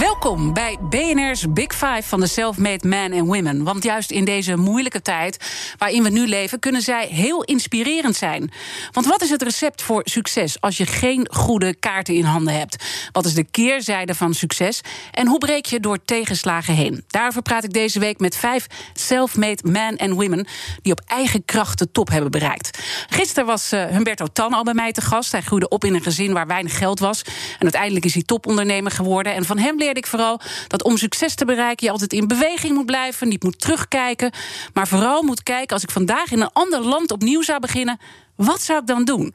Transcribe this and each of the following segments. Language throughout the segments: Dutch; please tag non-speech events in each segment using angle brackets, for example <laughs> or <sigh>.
Welkom bij BNR's Big Five van de Self-Made Men and Women. Want juist in deze moeilijke tijd waarin we nu leven, kunnen zij heel inspirerend zijn. Want wat is het recept voor succes als je geen goede kaarten in handen hebt? Wat is de keerzijde van succes? En hoe breek je door tegenslagen heen? Daarover praat ik deze week met vijf self-made men and women die op eigen kracht de top hebben bereikt. Gisteren was uh, Humberto Tan al bij mij te gast. Hij groeide op in een gezin waar weinig geld was. En uiteindelijk is hij topondernemer geworden. En van hem ik vooral dat om succes te bereiken je altijd in beweging moet blijven, niet moet terugkijken, maar vooral moet kijken als ik vandaag in een ander land opnieuw zou beginnen, wat zou ik dan doen?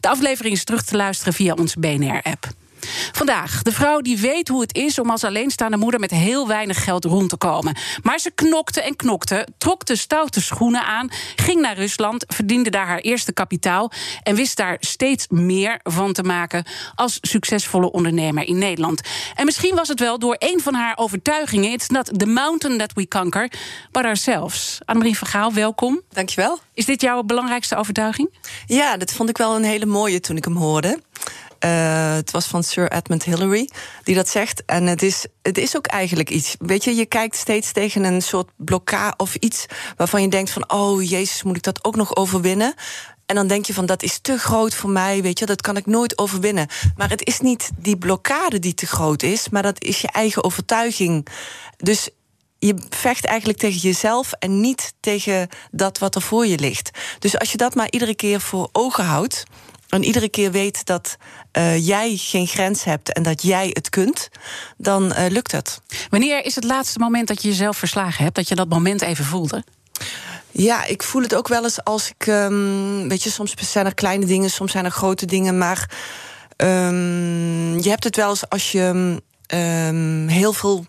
De aflevering is terug te luisteren via onze BNR-app. Vandaag de vrouw die weet hoe het is om als alleenstaande moeder met heel weinig geld rond te komen. Maar ze knokte en knokte, trok de stoute schoenen aan, ging naar Rusland, verdiende daar haar eerste kapitaal en wist daar steeds meer van te maken als succesvolle ondernemer in Nederland. En misschien was het wel door een van haar overtuigingen: It's not the mountain that we conquer, but ourselves. Annemarie van Gaal, welkom. Dankjewel. Is dit jouw belangrijkste overtuiging? Ja, dat vond ik wel een hele mooie toen ik hem hoorde. Uh, het was van Sir Edmund Hillary die dat zegt. En het is, het is ook eigenlijk iets. Weet je, je kijkt steeds tegen een soort blokkade of iets waarvan je denkt van, oh jezus, moet ik dat ook nog overwinnen? En dan denk je van dat is te groot voor mij, weet je, dat kan ik nooit overwinnen. Maar het is niet die blokkade die te groot is, maar dat is je eigen overtuiging. Dus je vecht eigenlijk tegen jezelf en niet tegen dat wat er voor je ligt. Dus als je dat maar iedere keer voor ogen houdt. En iedere keer weet dat uh, jij geen grens hebt en dat jij het kunt, dan uh, lukt het. Wanneer is het laatste moment dat je jezelf verslagen hebt, dat je dat moment even voelde? Ja, ik voel het ook wel eens als ik. Um, weet je, soms zijn er kleine dingen, soms zijn er grote dingen. Maar um, je hebt het wel eens als je um, heel veel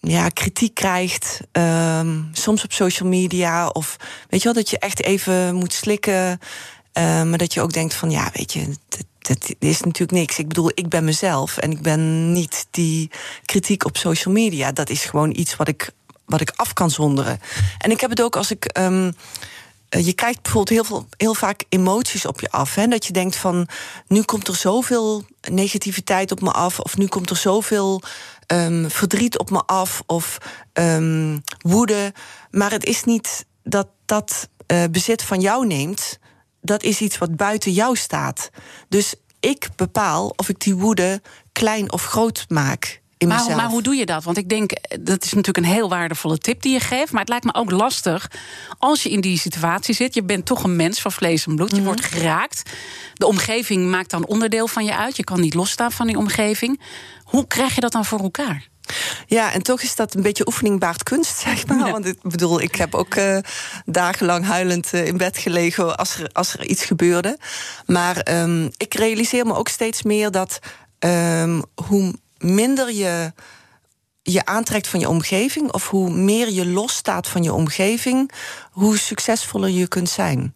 ja, kritiek krijgt. Um, soms op social media. Of weet je wel, dat je echt even moet slikken. Uh, maar dat je ook denkt van ja, weet je, dat, is natuurlijk niks. Ik bedoel, ik ben mezelf en ik ben niet die kritiek op social media. Dat is gewoon iets wat ik, wat ik af kan zonderen. En ik heb het ook als ik. Um, je krijgt bijvoorbeeld heel, veel, heel vaak emoties op je af. Hè? Dat je denkt van, nu komt er zoveel negativiteit op me af... of nu komt er zoveel um, verdriet op me af of um, woede. Maar het is niet dat dat uh, bezit van jou neemt dat is iets wat buiten jou staat. Dus ik bepaal of ik die woede klein of groot maak. In maar, maar, hoe doe je dat? Want ik denk, dat is natuurlijk een heel waardevolle tip die je geeft. Maar het lijkt me ook lastig als je in die situatie zit. Je bent toch een mens van vlees en bloed. Je mhm. wordt geraakt. De omgeving maakt dan onderdeel van je uit. Je kan niet losstaan van die omgeving. Hoe krijg je dat dan voor elkaar? Ja, en toch is dat een beetje oefening baart kunst, <laughs> zeg maar. Want ik bedoel, ik heb ook uh, dagenlang huilend uh, in bed gelegen als er, als er iets gebeurde. Maar um, ik realiseer me ook steeds meer dat um, hoe minder je je aantrekt van je omgeving, of hoe meer je losstaat van je omgeving, hoe succesvoller je kunt zijn.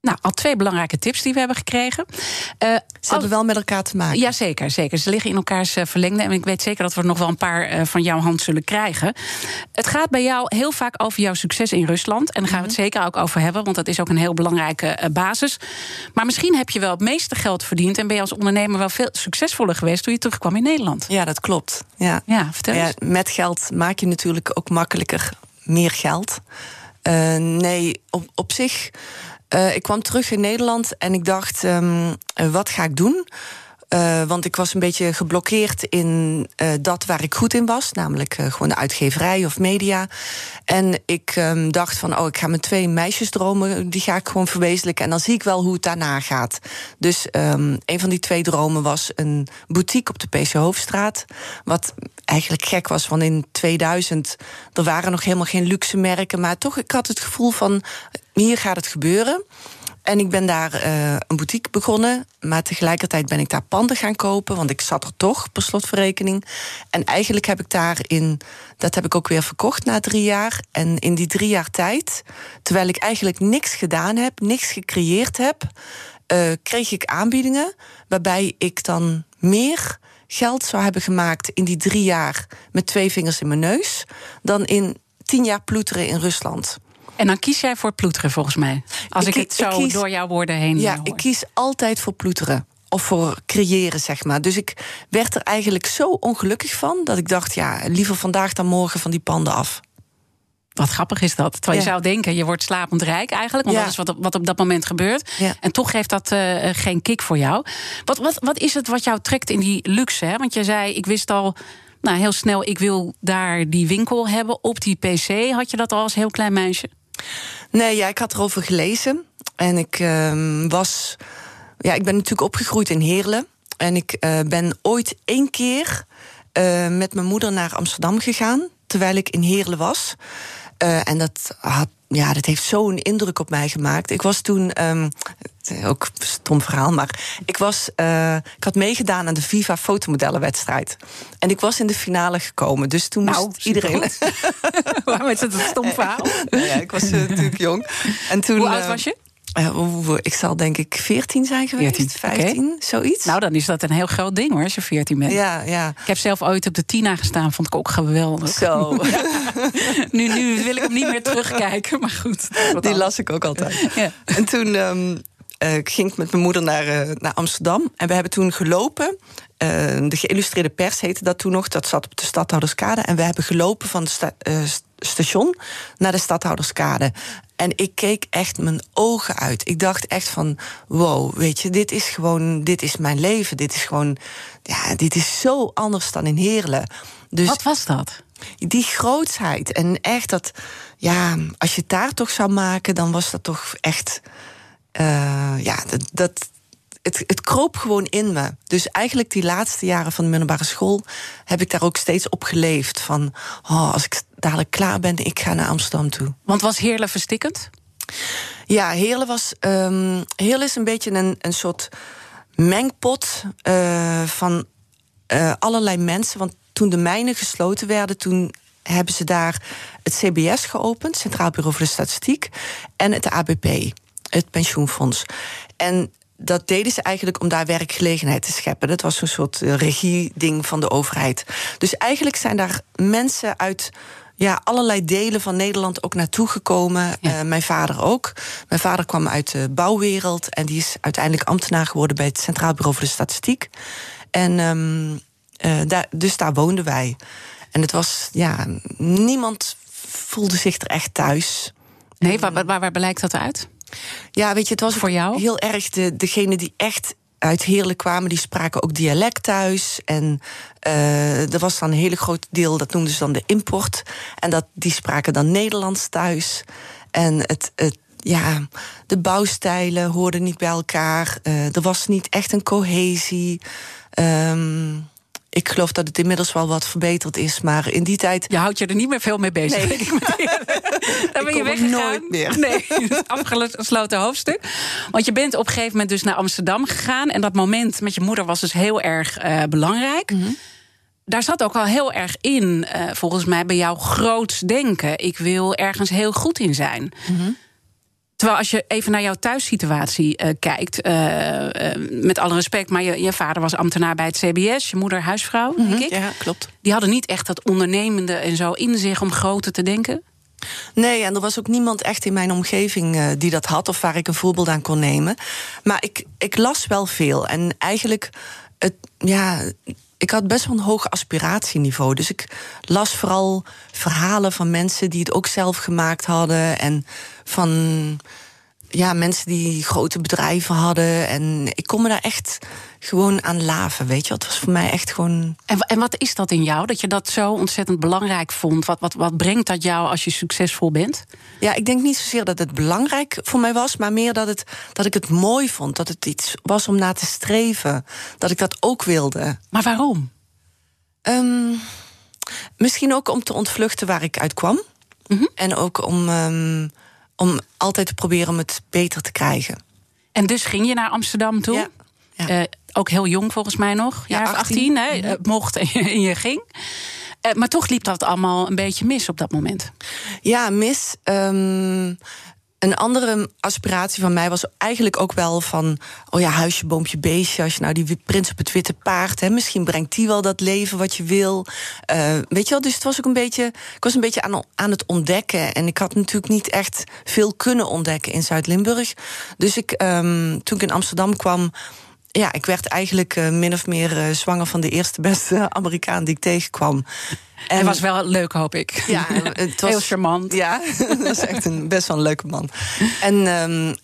Nou, al twee belangrijke tips die we hebben gekregen. Uh, ze hebben wel met elkaar te maken. Ja, zeker, zeker. Ze liggen in elkaars uh, verlengde. En ik weet zeker dat we er nog wel een paar uh, van jouw hand zullen krijgen. Het gaat bij jou heel vaak over jouw succes in Rusland. En daar gaan we het mhm. zeker ook over hebben, want dat is ook een heel belangrijke basis. Maar misschien heb je wel het meeste geld verdiend. En ben je als ondernemer wel veel succesvoller geweest toen je terugkwam in Nederland. Ja, dat klopt. Ja, ja vertel ja, Met geld maak je natuurlijk ook makkelijker meer geld. nee, op, op zich. Uh, ik kwam terug in Nederland en ik dacht, um, wat ga ik doen? Uh, want ik was een beetje geblokkeerd in uh, dat waar ik goed in was, namelijk gewoon de uitgeverij of media. En ik um, dacht van, oh, ik ga mijn twee meisjesdromen, die ga ik gewoon verwezenlijken. En dan zie ik wel hoe het daarna gaat. Dus um, een van die twee dromen was een boutique op de PC Hoofdstraat. Wat eigenlijk gek was, want in 2000 er waren nog helemaal geen luxe merken. Maar toch, ik had het gevoel van, hier gaat het gebeuren. En ik ben daar uh, een boutique begonnen. Maar tegelijkertijd ben ik daar panden gaan kopen. Want ik zat er toch, per slotverrekening. En eigenlijk heb ik daarin... Dat heb ik ook weer verkocht na drie jaar. En in die drie jaar tijd... Terwijl ik eigenlijk niks gedaan heb, niks gecreëerd heb... Uh, kreeg ik aanbiedingen waarbij ik dan meer geld zou hebben gemaakt in die drie jaar met twee vingers in mijn neus dan in tien jaar ploeteren in Rusland. En dan kies jij voor ploeteren, volgens mij. Als ik, het zo door jouw woorden heen. Ja, ik kies altijd voor ploeteren. Of voor creëren, zeg maar. Dus ik werd er eigenlijk zo ongelukkig van dat ik dacht: ja, liever vandaag dan morgen van die panden af. Wat grappig is dat. Terwijl je zou denken, je wordt slapend rijk eigenlijk. Want dat is wat, wat op dat moment gebeurt. En toch geeft dat uh, geen kick voor jou. Wat, wat, wat is het wat jou trekt in die luxe? Hè? Want je zei, ik wist al nou, heel snel, ik wil daar die winkel hebben. Op die PC had je dat al als heel klein meisje? Nee, ja, ik had erover gelezen. En ik uh, was. Ja, ik ben natuurlijk opgegroeid in Heerlen. En ik uh, ben ooit één keer uh, met mijn moeder naar Amsterdam gegaan. Terwijl ik in Heerlen was. Uh, en dat had ja, dat heeft zo'n indruk op mij gemaakt. Ik was toen, um, ook een stom verhaal, maar ik, was, uh, ik had meegedaan aan de Viva fotomodellenwedstrijd. En ik was in de finale gekomen. Dus toen nou, moest iedereen. <laughs> Waarom is het een stom verhaal? nou ja, ik was uh, natuurlijk jong. En toen, Hoe oud was je? Uh, ik zal denk ik 14 zijn geweest, 14, 15, okay. zoiets. Nou, dan is dat een heel groot ding hoor, als je 14 bent. Ja, ja. Ik heb zelf ooit op de Tina gestaan, vond ik ook geweldig. Zo. <laughs> nu, nu wil ik hem niet meer terugkijken, maar goed. Die las ik ook altijd. Ja. En toen um, uh, ging ik met mijn moeder naar, uh, naar Amsterdam. En we hebben toen gelopen. Uh, de geïllustreerde pers heette dat toen nog. Dat zat op de Stadhouderskade. En we hebben gelopen van het sta station naar de Stadhouderskade. En ik keek echt mijn ogen uit. Ik dacht echt van, wow, weet je, dit is gewoon, dit is mijn leven. Dit is gewoon, ja, dit is zo anders dan in Heerlen. Dus Wat was dat? Die grootsheid. En echt dat, ja, als je het daar toch zou maken, dan was dat toch echt, uh, ja, dat, dat het, het kroop gewoon in me. Dus eigenlijk die laatste jaren van de middelbare school heb ik daar ook steeds op geleefd. Van oh, als ik dadelijk klaar ben, ik ga naar Amsterdam toe. Want was Heerlen verstikkend? Ja, Heerlen was. Um, Heerlen is een beetje een, een soort mengpot uh, van uh, allerlei mensen. Want toen de mijnen gesloten werden, toen hebben ze daar het CBS geopend, Centraal Bureau voor de Statistiek, en het ABP, het pensioenfonds. En dat deden ze eigenlijk om daar werkgelegenheid te scheppen. Dat was een soort regie-ding van de overheid. Dus eigenlijk zijn daar mensen uit ja, allerlei delen van Nederland ook naartoe gekomen. Ja. Uh, mijn vader ook. Mijn vader kwam uit de bouwwereld en die is uiteindelijk ambtenaar geworden bij het Centraal Bureau voor de Statistiek. En um, uh, daar, dus daar woonden wij. En het was, ja, niemand voelde zich er echt thuis. Nee, waar, waar, waar blijkt dat uit? Ja, weet je, het was voor jou heel erg de, degene die echt uit Heerlen kwamen, die spraken ook dialect thuis. En uh, er was dan een hele groot deel, dat noemden ze dan de import. En dat, die spraken dan Nederlands thuis. En het, het, ja, de bouwstijlen hoorden niet bij elkaar. Uh, er was niet echt een cohesie. Um, ik geloof dat het inmiddels wel wat verbeterd is, maar in die tijd. Je houdt je er niet meer veel mee bezig. Nee. ik <laughs> Dan ben je weggegaan. Nooit meer. Nee, <laughs> afgesloten hoofdstuk. Want je bent op een gegeven moment dus naar Amsterdam gegaan. En dat moment met je moeder was dus heel erg uh, belangrijk. Mm -hmm. Daar zat ook al heel erg in, uh, volgens mij, bij jou groots denken. Ik wil ergens heel goed in zijn. Mm -hmm. Terwijl als je even naar jouw thuissituatie uh, kijkt, uh, uh, met alle respect, maar je, je, vader was ambtenaar bij het CBS, je moeder huisvrouw, denk mm -hmm. ik. Ja, klopt. Die hadden niet echt dat ondernemende en zo in zich om groter te denken. Nee, en er was ook niemand echt in mijn omgeving die dat had of waar ik een voorbeeld aan kon nemen. Maar ik, ik las wel veel en eigenlijk, het, ja, ik had best wel een hoog aspiratieniveau. Dus ik las vooral verhalen van mensen die het ook zelf gemaakt hadden. En van ja, mensen die grote bedrijven hadden. En ik kon me daar echt gewoon aan laven, weet je. Het was voor mij echt gewoon... En, en wat is dat in jou, dat je dat zo ontzettend belangrijk vond? Wat, wat, wat brengt dat jou als je succesvol bent? Ja, ik denk niet zozeer dat het belangrijk voor mij was... maar meer dat, het, dat ik het mooi vond. Dat het iets was om naar te streven. Dat ik dat ook wilde. Maar waarom? Um, misschien ook om te ontvluchten waar ik uit kwam. Mm -hmm. En ook om... Um, om altijd te proberen om het beter te krijgen. En dus ging je naar Amsterdam toe? Ja. Ja. Eh, ook heel jong volgens mij nog, Ja, jaar of 18. 18, hè? Het mocht en je, en je ging. Eh, maar toch liep dat allemaal een beetje mis op dat moment. Ja, mis. ehm, een andere aspiratie van mij was eigenlijk ook wel van... oh ja, huisje, boompje, beestje. Als je nou die prins op het witte paard... Hè, misschien brengt die wel dat leven wat je wil. Eh, weet je wel, dus het was ook een beetje... ik was een beetje aan, aan het ontdekken. En ik had natuurlijk niet echt veel kunnen ontdekken in Zuid-Limburg. Dus ik, ehm, toen ik in Amsterdam kwam... Ja, ik werd eigenlijk eh, min of meer eh, zwanger van de eerste beste <laughs> Amerikaan die ik tegenkwam. En Het was wel leuk, hoop ik. ja, <laughs> het was Heel charmant. Ja, <laughs> dat is echt een best wel een leuke man. En, ehm,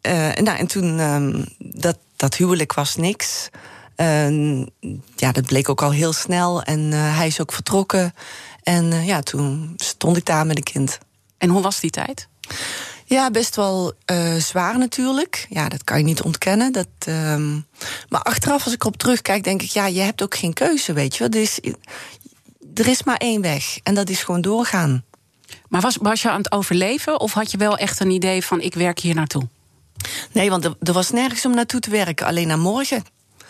eh, nou, en toen, ehm, dat, dat huwelijk was niks. En, ja, dat bleek ook al heel snel. En hij is ook vertrokken. En ja, toen stond ik daar met een kind. En hoe was die tijd? Ja, best wel eh, zwaar natuurlijk. Ja, dat kan je niet ontkennen. Dat, ehm, maar achteraf, als ik erop terugkijk, denk ik... ja, je hebt ook geen keuze, weet je wel. Er is, er is maar één weg. En dat is gewoon doorgaan. Maar was, was je aan het overleven of had je wel echt een idee van ik werk hier naartoe? Nee, want er, er was nergens om naartoe te werken. Alleen naar morgen.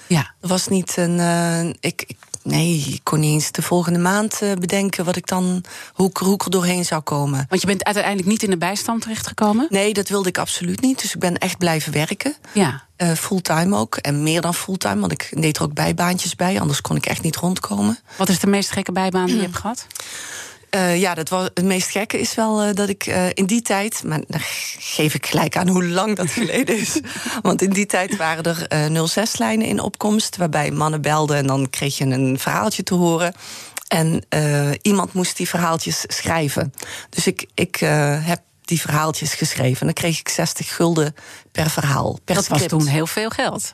Ja. Er was niet een. eh, ik, ik, nee, ik kon niet eens de volgende maand eh, bedenken wat ik dan. Hoe, ik- hoe ik er doorheen zou komen. Want je bent uiteindelijk niet in de bijstand terechtgekomen? Nee, dat wilde ik absoluut niet. Dus ik ben echt blijven werken. Ja. Eh, fulltime ook. En meer dan fulltime, want ik deed er ook bijbaantjes bij. Anders kon ik echt niet rondkomen. Wat is de meest gekke bijbaan die je hebt gehad? Eh, ja, dat was, het meest gekke is wel eh, dat ik eh, in die tijd... maar dan geef ik gelijk aan hoe lang dat geleden is. <laughs> Want in die tijd waren er eh 06-lijnen in opkomst... waarbij mannen belden en dan kreeg je een verhaaltje te horen. En iemand moest die verhaaltjes schrijven. Dus ik, ik heb die verhaaltjes geschreven. En dan kreeg ik 60 gulden per verhaal, per Dat was toen heel veel geld.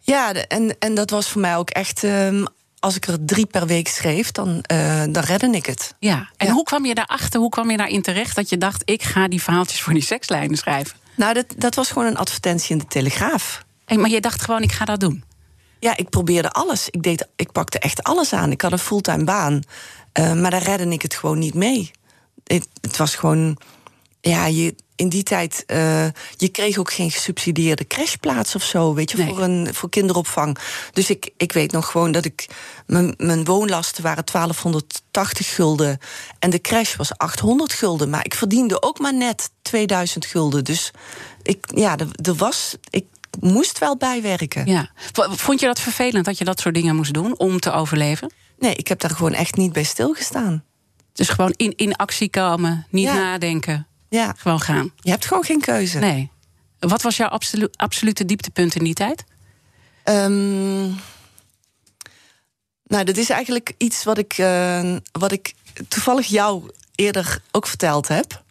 Ja, en, en dat was voor mij ook echt... ehm, als ik er drie per week schreef, dan, eh, dan redde ik het. Ja. En Ja. hoe kwam je daarachter, hoe kwam je daarin terecht dat je dacht: ik ga die verhaaltjes voor die sekslijnen schrijven? Nou, dat, dat was gewoon een advertentie in de Telegraaf. Hey, maar je dacht gewoon: ik ga dat doen. Ja, ik probeerde alles. Ik, deed, ik pakte echt alles aan. Ik had een fulltime baan. Eh, maar daar redde ik het gewoon niet mee. Het, het was gewoon... Ja, je, in die tijd... eh, je kreeg ook geen gesubsidieerde crashplaats of zo... weet je, Nee. voor, een, voor kinderopvang. Dus ik, ik weet nog gewoon dat ik... Mijn, mijn woonlasten waren 1280 gulden... en de crash was 800 gulden. Maar ik verdiende ook maar net 2000 gulden. Dus ik, ja, er, er was... Ik moest wel bijwerken. Ja. Vond je dat vervelend dat je dat soort dingen moest doen om te overleven? Nee, ik heb daar gewoon echt niet bij stilgestaan. Dus gewoon in, in actie komen, niet Ja. nadenken, Ja, gewoon gaan. je hebt gewoon geen keuze. Nee. Wat was jouw absolu- absolute dieptepunt in die tijd? Ehm, nou, dat is eigenlijk iets wat ik, eh, wat ik toevallig jou eerder ook verteld heb.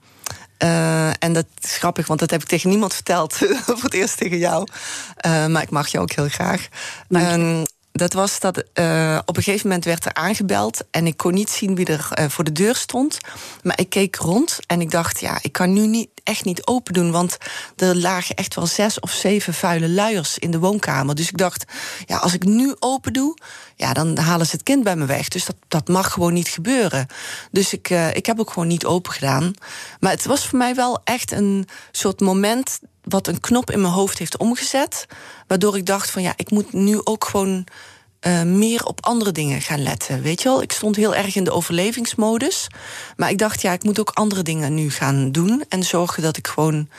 Eh, en dat is grappig, want dat heb ik tegen niemand verteld. <laughs> voor het eerst tegen jou. Eh, maar ik mag je ook heel graag. Dat was dat eh, op een gegeven moment werd er aangebeld. En ik kon niet zien wie er eh, voor de deur stond. Maar ik keek rond en ik dacht, ja, ik kan nu niet, echt niet open doen. Want er lagen echt wel zes of zeven vuile luiers in de woonkamer. Dus ik dacht, ja, als ik nu open doe, ja, dan halen ze het kind bij me weg. Dus dat, dat mag gewoon niet gebeuren. Dus ik, eh, ik heb ook gewoon niet open gedaan. Maar het was voor mij wel echt een soort moment wat een knop in mijn hoofd heeft omgezet. Waardoor ik dacht van ja, ik moet nu ook gewoon eh, meer op andere dingen gaan letten. Weet je wel, ik stond heel erg in de overlevingsmodus. Maar ik dacht, ja, ik moet ook andere dingen nu gaan doen. En zorgen dat ik gewoon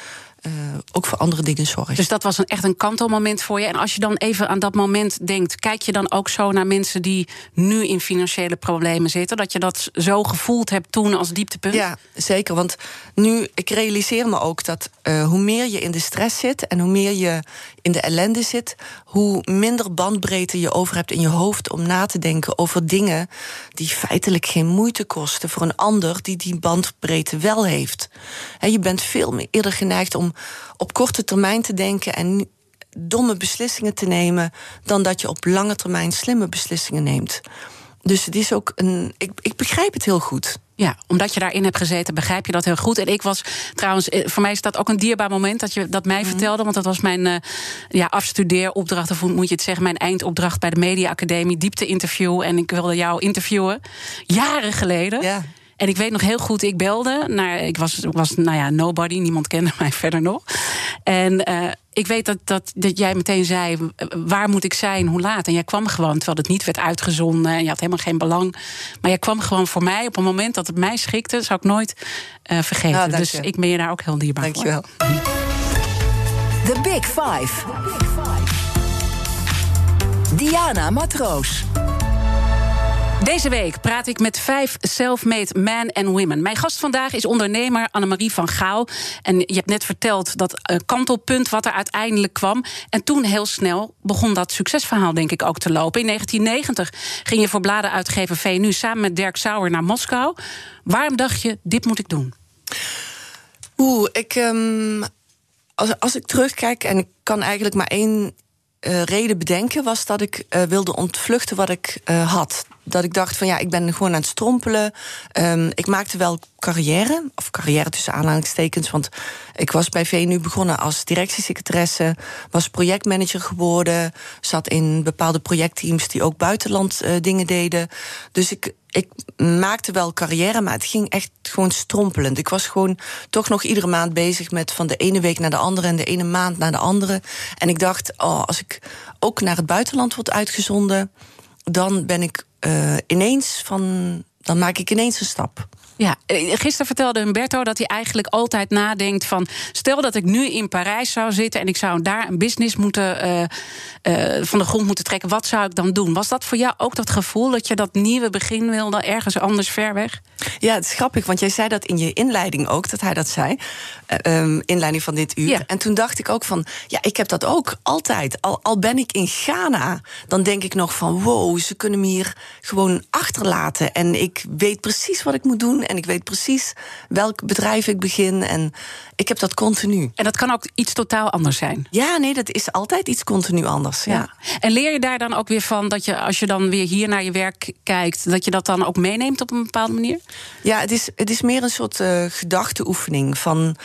ook voor andere dingen zorg. Dus dat was een, echt een kantelmoment voor je. En als je dan even aan dat moment denkt, kijk je dan ook zo naar mensen die nu in financiële problemen zitten? Dat je dat zo gevoeld hebt toen als dieptepunt? Ja, zeker. Want nu, ik realiseer me ook dat eh, hoe meer je in de stress zit en hoe meer je in de ellende zit, hoe minder bandbreedte je over hebt in je hoofd om na te denken over dingen die feitelijk geen moeite kosten voor een ander die die bandbreedte wel heeft. Hè, je bent veel meer eerder geneigd om op korte termijn te denken en domme beslissingen te nemen dan dat je op lange termijn slimme beslissingen neemt. Dus het is ook een. Ik, ik begrijp het heel goed. Ja, omdat je daarin hebt gezeten, begrijp je dat heel goed. En ik was trouwens, eh, voor mij is dat ook een dierbaar moment dat je dat mij Mhm. vertelde. Want dat was mijn eh, ja, afstudeeropdracht, of moet je het zeggen, mijn eindopdracht bij de Media Academie, diepte-interview. En ik wilde jou interviewen, jaren geleden. Ja. En ik weet nog heel goed, ik belde naar. Ik was, was nou ja, nobody, niemand kende mij <laughs> verder nog. En uh, ik weet dat, dat, dat jij meteen zei: waar moet ik zijn, hoe laat? En jij kwam gewoon, terwijl het niet werd uitgezonden en je had helemaal geen belang. Maar jij kwam gewoon voor mij op een moment dat het mij schikte, zou ik nooit uh, vergeten. Nou, dus ik ben je daar ook heel dierbaar dank voor. Dankjewel. The Big Five. Diana Matroos. Deze week praat ik met vijf self-made men en women. Mijn gast vandaag is ondernemer Annemarie van Gaal. En je hebt net verteld dat uh, kantelpunt wat er uiteindelijk kwam. En toen heel snel begon dat succesverhaal denk ik ook te lopen. In 1990 ging je voor bladenuitgever VNU samen met Dirk Sauer naar Moskou. Waarom dacht je, dit moet ik doen? Oeh, ik... Um, als, als ik terugkijk en ik kan eigenlijk maar één uh, reden bedenken was dat ik uh, wilde ontvluchten wat ik had. Dat ik dacht van ja, ik ben gewoon aan het strompelen. Um, ik maakte wel carrière, of carrière tussen aanhalingstekens, want ik was bij VNU begonnen als directiesecretaresse, was projectmanager geworden, zat in bepaalde projectteams die ook buitenland dingen deden. Dus ik, ik maakte wel carrière, maar het ging echt gewoon strompelend. Ik was gewoon toch nog iedere maand bezig met van de ene week naar de andere en de ene maand naar de andere. En ik dacht, oh, als ik ook naar het buitenland word uitgezonden, dan ben ik uh, ineens van. Dan maak ik ineens een stap. Ja, eh, gisteren vertelde Humberto dat hij eigenlijk altijd nadenkt van... stel dat ik nu in Parijs zou zitten en ik zou daar een business moeten, uh, uh, van de grond moeten trekken... wat zou ik dan doen? Was dat voor jou ook dat gevoel dat je dat nieuwe begin wilde... ergens anders ver weg? Ja, het is grappig, want jij zei dat in je inleiding ook, dat hij dat zei. Um, inleiding van dit uur. Ja. En toen dacht ik ook van, ja, ik heb dat ook altijd. Al, al ben ik in Ghana, dan denk ik nog van... wow, ze kunnen me hier gewoon achterlaten. En ik weet precies wat ik moet doen en ik weet precies welk bedrijf ik begin. En ik heb dat continu. En dat kan ook iets totaal anders zijn. Ja, nee, dat is altijd iets continu anders. Ja. ja. En leer je daar dan ook weer van dat je, als je dan weer hier naar je werk kijkt, dat je dat dan ook meeneemt op een bepaalde manier? Ja, het is, het is meer een soort uh, gedachteoefening van.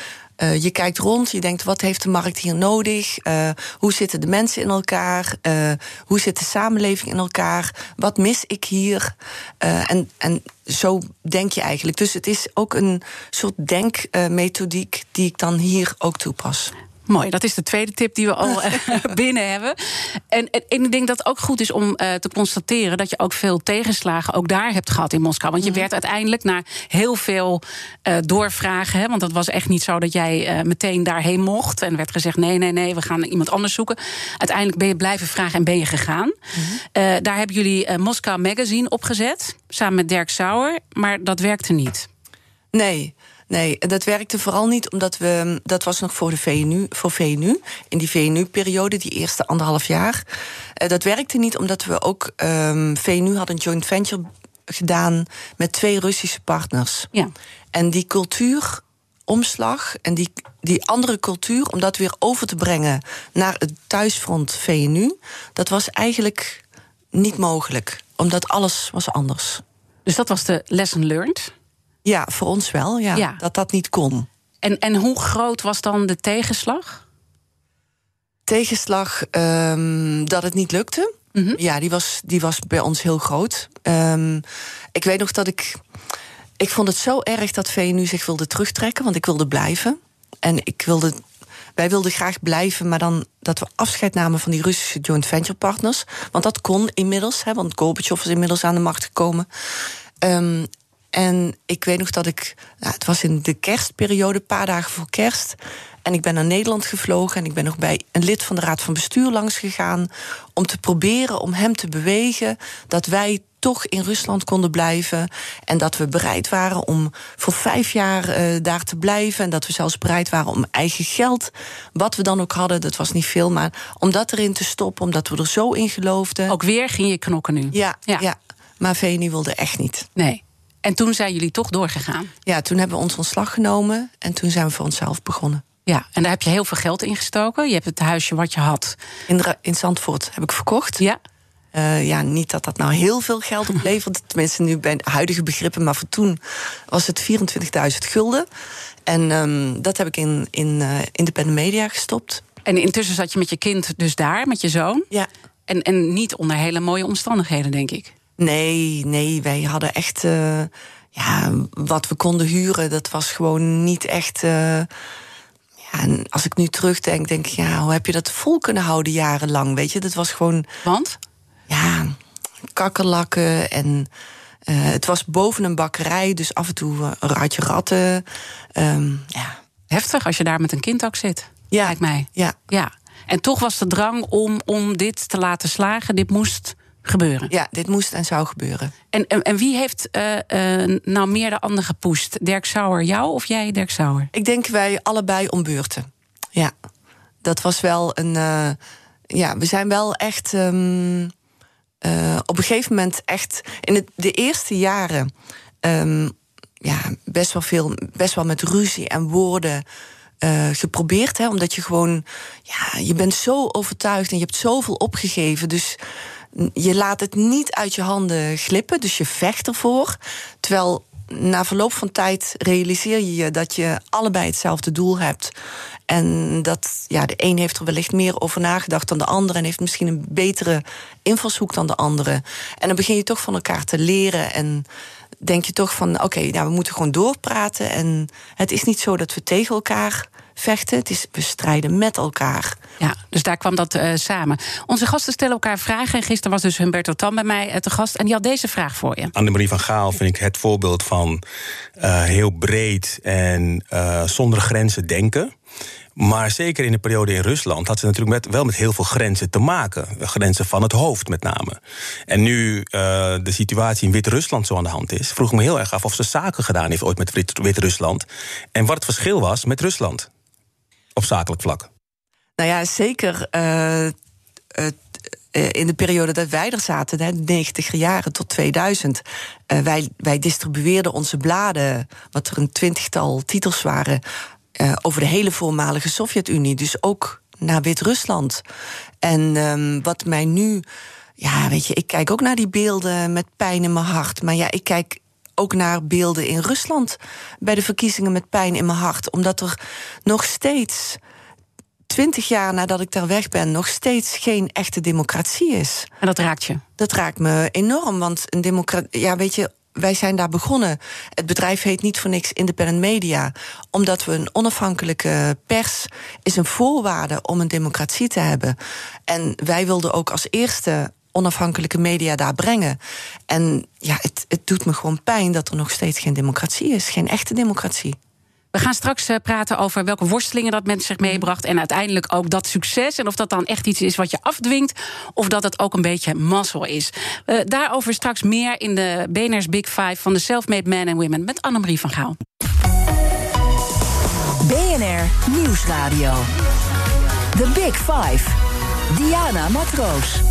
Uh, je kijkt rond, je denkt wat heeft de markt hier nodig? Uh, hoe zitten de mensen in elkaar? Uh, hoe zit de samenleving in elkaar? Wat mis ik hier? en, en zo denk je eigenlijk. Dus het is ook een soort denkmethodiek die ik dan hier ook toepas. Mooi, dat is de tweede tip die we al <laughs> eh, binnen hebben. En, en, ik denk dat het ook goed is om uh, te constateren dat je ook veel tegenslagen ook daar hebt gehad in Moskou. Want je mhm. werd uiteindelijk na heel veel uh, doorvragen, hè, want dat was echt niet zo dat jij meteen daarheen mocht en werd gezegd: nee, nee, nee, we gaan iemand anders zoeken. Uiteindelijk ben je blijven vragen en ben je gegaan. Mm daar hebben jullie Moskou Magazine opgezet, samen met Dirk Sauer, maar dat werkte niet. Nee. Nee, dat werkte vooral niet omdat we. Dat was nog voor de VNU, voor VNU. In die VNU-periode, die eerste anderhalf jaar. Uh, dat werkte niet omdat we ook. Um, VNU had een joint venture gedaan met twee Russische partners. Ja. En die cultuuromslag en die, die andere cultuur, om dat weer over te brengen naar het thuisfront VNU, dat was eigenlijk niet mogelijk, omdat alles was anders. Dus dat was de lesson learned? Ja, voor ons wel, ja, Dat dat niet kon. En, en hoe groot was dan de tegenslag? Tegenslag um, dat het niet lukte. Mm -hmm. Ja, die was, die was bij ons heel groot. Um, ik weet nog dat ik. Ik vond het zo erg dat VNU zich wilde terugtrekken, want ik wilde blijven. En ik wilde. Wij wilden graag blijven, maar dan dat we afscheid namen van die Russische joint venture partners. Want dat kon inmiddels, hè, want Gorbachev is inmiddels aan de macht gekomen. Um, en ik weet nog dat ik, nou, het was in de kerstperiode, een paar dagen voor kerst. En ik ben naar Nederland gevlogen en ik ben nog bij een lid van de Raad van Bestuur langs gegaan. om te proberen om hem te bewegen dat wij toch in Rusland konden blijven. En dat we bereid waren om voor vijf jaar uh, daar te blijven. En dat we zelfs bereid waren om eigen geld, wat we dan ook hadden, dat was niet veel, maar om dat erin te stoppen, omdat we er zo in geloofden. Ook weer ging je knokken nu. Ja, ja. ja. maar VNI wilde echt niet. Nee. En toen zijn jullie toch doorgegaan? Ja, toen hebben we ons ontslag genomen en toen zijn we voor onszelf begonnen. Ja, en daar heb je heel veel geld in gestoken. Je hebt het huisje wat je had. In, in Zandvoort heb ik verkocht. Ja. Uh, ja, niet dat dat nou heel veel geld <laughs> oplevert. Tenminste, nu bij huidige begrippen. Maar voor toen was het 24.000 gulden. En um, dat heb ik in, in uh, independent media gestopt. En intussen zat je met je kind dus daar, met je zoon. Ja. En, en niet onder hele mooie omstandigheden, denk ik. Nee, nee, wij hadden echt. Uh, ja, wat we konden huren, dat was gewoon niet echt. Uh, Ja, en als ik nu terugdenk, denk ik, ja, hoe heb je dat vol kunnen houden jarenlang? Weet je, dat was gewoon. Want? Ja, kakkerlakken en. Uh, het was boven een bakkerij, dus af en toe een raadje ratten. Um, ja. Heftig als je daar met een kind ook zit, ja. lijkt mij. Ja. ja. En toch was de drang om, om dit te laten slagen. Dit moest gebeuren. Ja, dit moest en zou gebeuren. En, en, en wie heeft uh, uh, nou meer de ander gepusht? Dirk Sauer jou of jij Dirk Sauer? Ik denk wij allebei om beurten. Ja, dat was wel een. Uh, ja, we zijn wel echt. Um, op een gegeven moment echt. In het, de eerste jaren. Um, ja, best wel veel. Best wel met ruzie en woorden. Uh, geprobeerd. Hè, omdat je gewoon. Ja, je bent zo overtuigd en je hebt zoveel opgegeven. Dus je laat het niet uit je handen glippen. Dus je vecht ervoor. Terwijl na verloop van tijd realiseer je je dat je allebei hetzelfde doel hebt. En dat ja, de een heeft er wellicht meer over nagedacht dan de ander. En heeft misschien een betere invalshoek dan de andere. En dan begin je toch van elkaar te leren. En denk je toch van oké, nou, we moeten gewoon doorpraten. En het is niet zo dat we tegen elkaar vechten. Het is, we strijden met elkaar. Ja, dus daar kwam dat uh, samen. Onze gasten stellen elkaar vragen. En gisteren was dus Humberto Tan bij mij uh, te gast. En die had deze vraag voor je. Annemarie van Gaal vind ik het voorbeeld van uh, heel breed en zonder grenzen denken. Maar zeker in de periode in Rusland had ze natuurlijk met, wel met heel veel grenzen te maken. Grenzen van het hoofd met name. En nu uh, de situatie in Wit-Rusland zo aan de hand is, vroeg ik me heel erg af of ze zaken gedaan heeft ooit met Wit-Rusland. En wat het verschil was met Rusland. Op zakelijk vlak. Nou ja, zeker. Uh, uh, in de periode dat wij er zaten, de 90 jaren tot 2000, uh, wij, wij distribueerden onze bladen, wat er een twintigtal titels waren, over de hele voormalige Sovjet-Unie, dus ook naar Wit-Rusland. En um, wat mij nu. Ja, weet je, ik kijk ook naar die beelden met pijn in mijn hart. Maar ja, ik kijk ook naar beelden in Rusland bij de verkiezingen met pijn in mijn hart. Omdat er nog steeds, twintig jaar nadat ik daar weg ben, nog steeds geen echte democratie is. En dat raakt je? Dat raakt me enorm. Want een democratie, ja, weet je, wij zijn daar begonnen. Het bedrijf heet niet voor niks Independent Media. Omdat we een onafhankelijke pers is een voorwaarde om een democratie te hebben. En wij wilden ook als eerste onafhankelijke media daar brengen. En ja, het, het doet me gewoon pijn dat er nog steeds geen democratie is. Geen echte democratie. We gaan straks uh, praten over welke worstelingen dat met zich meebracht. En uiteindelijk ook dat succes. En of dat dan echt iets is wat je afdwingt. Of dat het ook een beetje mazzel is. Uh, daarover straks meer in de BNR's Big Five van de Selfmade Men and Women. Met Annemarie van Gaal. BNR Nieuwsradio. The Big Five. Diana Matroos.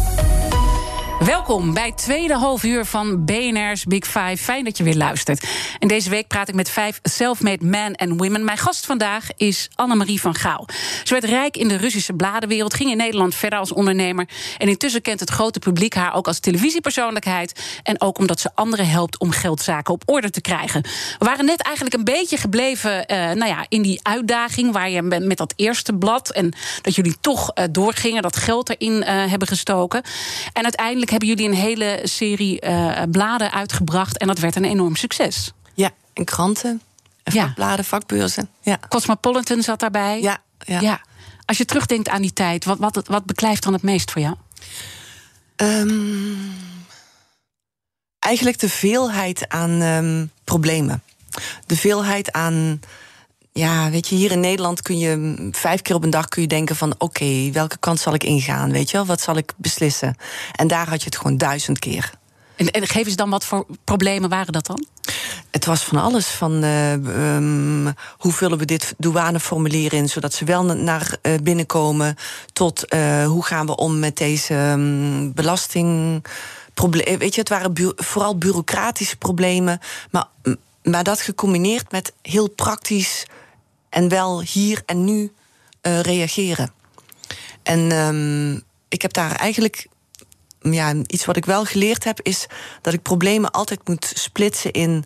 Welkom bij het tweede half uur van BNR's Big Five. Fijn dat je weer luistert. En deze week praat ik met vijf self-made men en women. Mijn gast vandaag is Annemarie van Gaal. Ze werd rijk in de Russische bladenwereld, ging in Nederland verder als ondernemer. En intussen kent het grote publiek haar ook als televisiepersoonlijkheid. En ook omdat ze anderen helpt om geldzaken op orde te krijgen. We waren net eigenlijk een beetje gebleven uh, nou ja, in die uitdaging waar je met dat eerste blad. En dat jullie toch uh, doorgingen, dat geld erin uh, hebben gestoken. En uiteindelijk hebben jullie een hele serie uh, bladen uitgebracht. En dat werd een enorm succes. Ja, in kranten, vakbladen, ja. vakbeurzen. Ja. Cosmopolitan zat daarbij. Ja, ja. ja. Als je terugdenkt aan die tijd, wat, wat, wat beklijft dan het meest voor jou? Um, eigenlijk de veelheid aan um, problemen. De veelheid aan ja, weet je, hier in Nederland kun je vijf keer op een dag kun je denken van oké, okay, welke kant zal ik ingaan? Weet je wel, wat zal ik beslissen? En daar had je het gewoon duizend keer. En, en geef eens dan wat voor problemen waren dat dan? Het was van alles. Van uh, um, hoe vullen we dit douaneformulier in zodat ze wel naar uh, binnenkomen. Tot uh, hoe gaan we om met deze um, belasting. Weet je, het waren bu vooral bureaucratische problemen. Maar, maar dat gecombineerd met heel praktisch en wel hier en nu uh, reageren. En um, ik heb daar eigenlijk. Ja, iets wat ik wel geleerd heb, is dat ik problemen altijd moet splitsen in.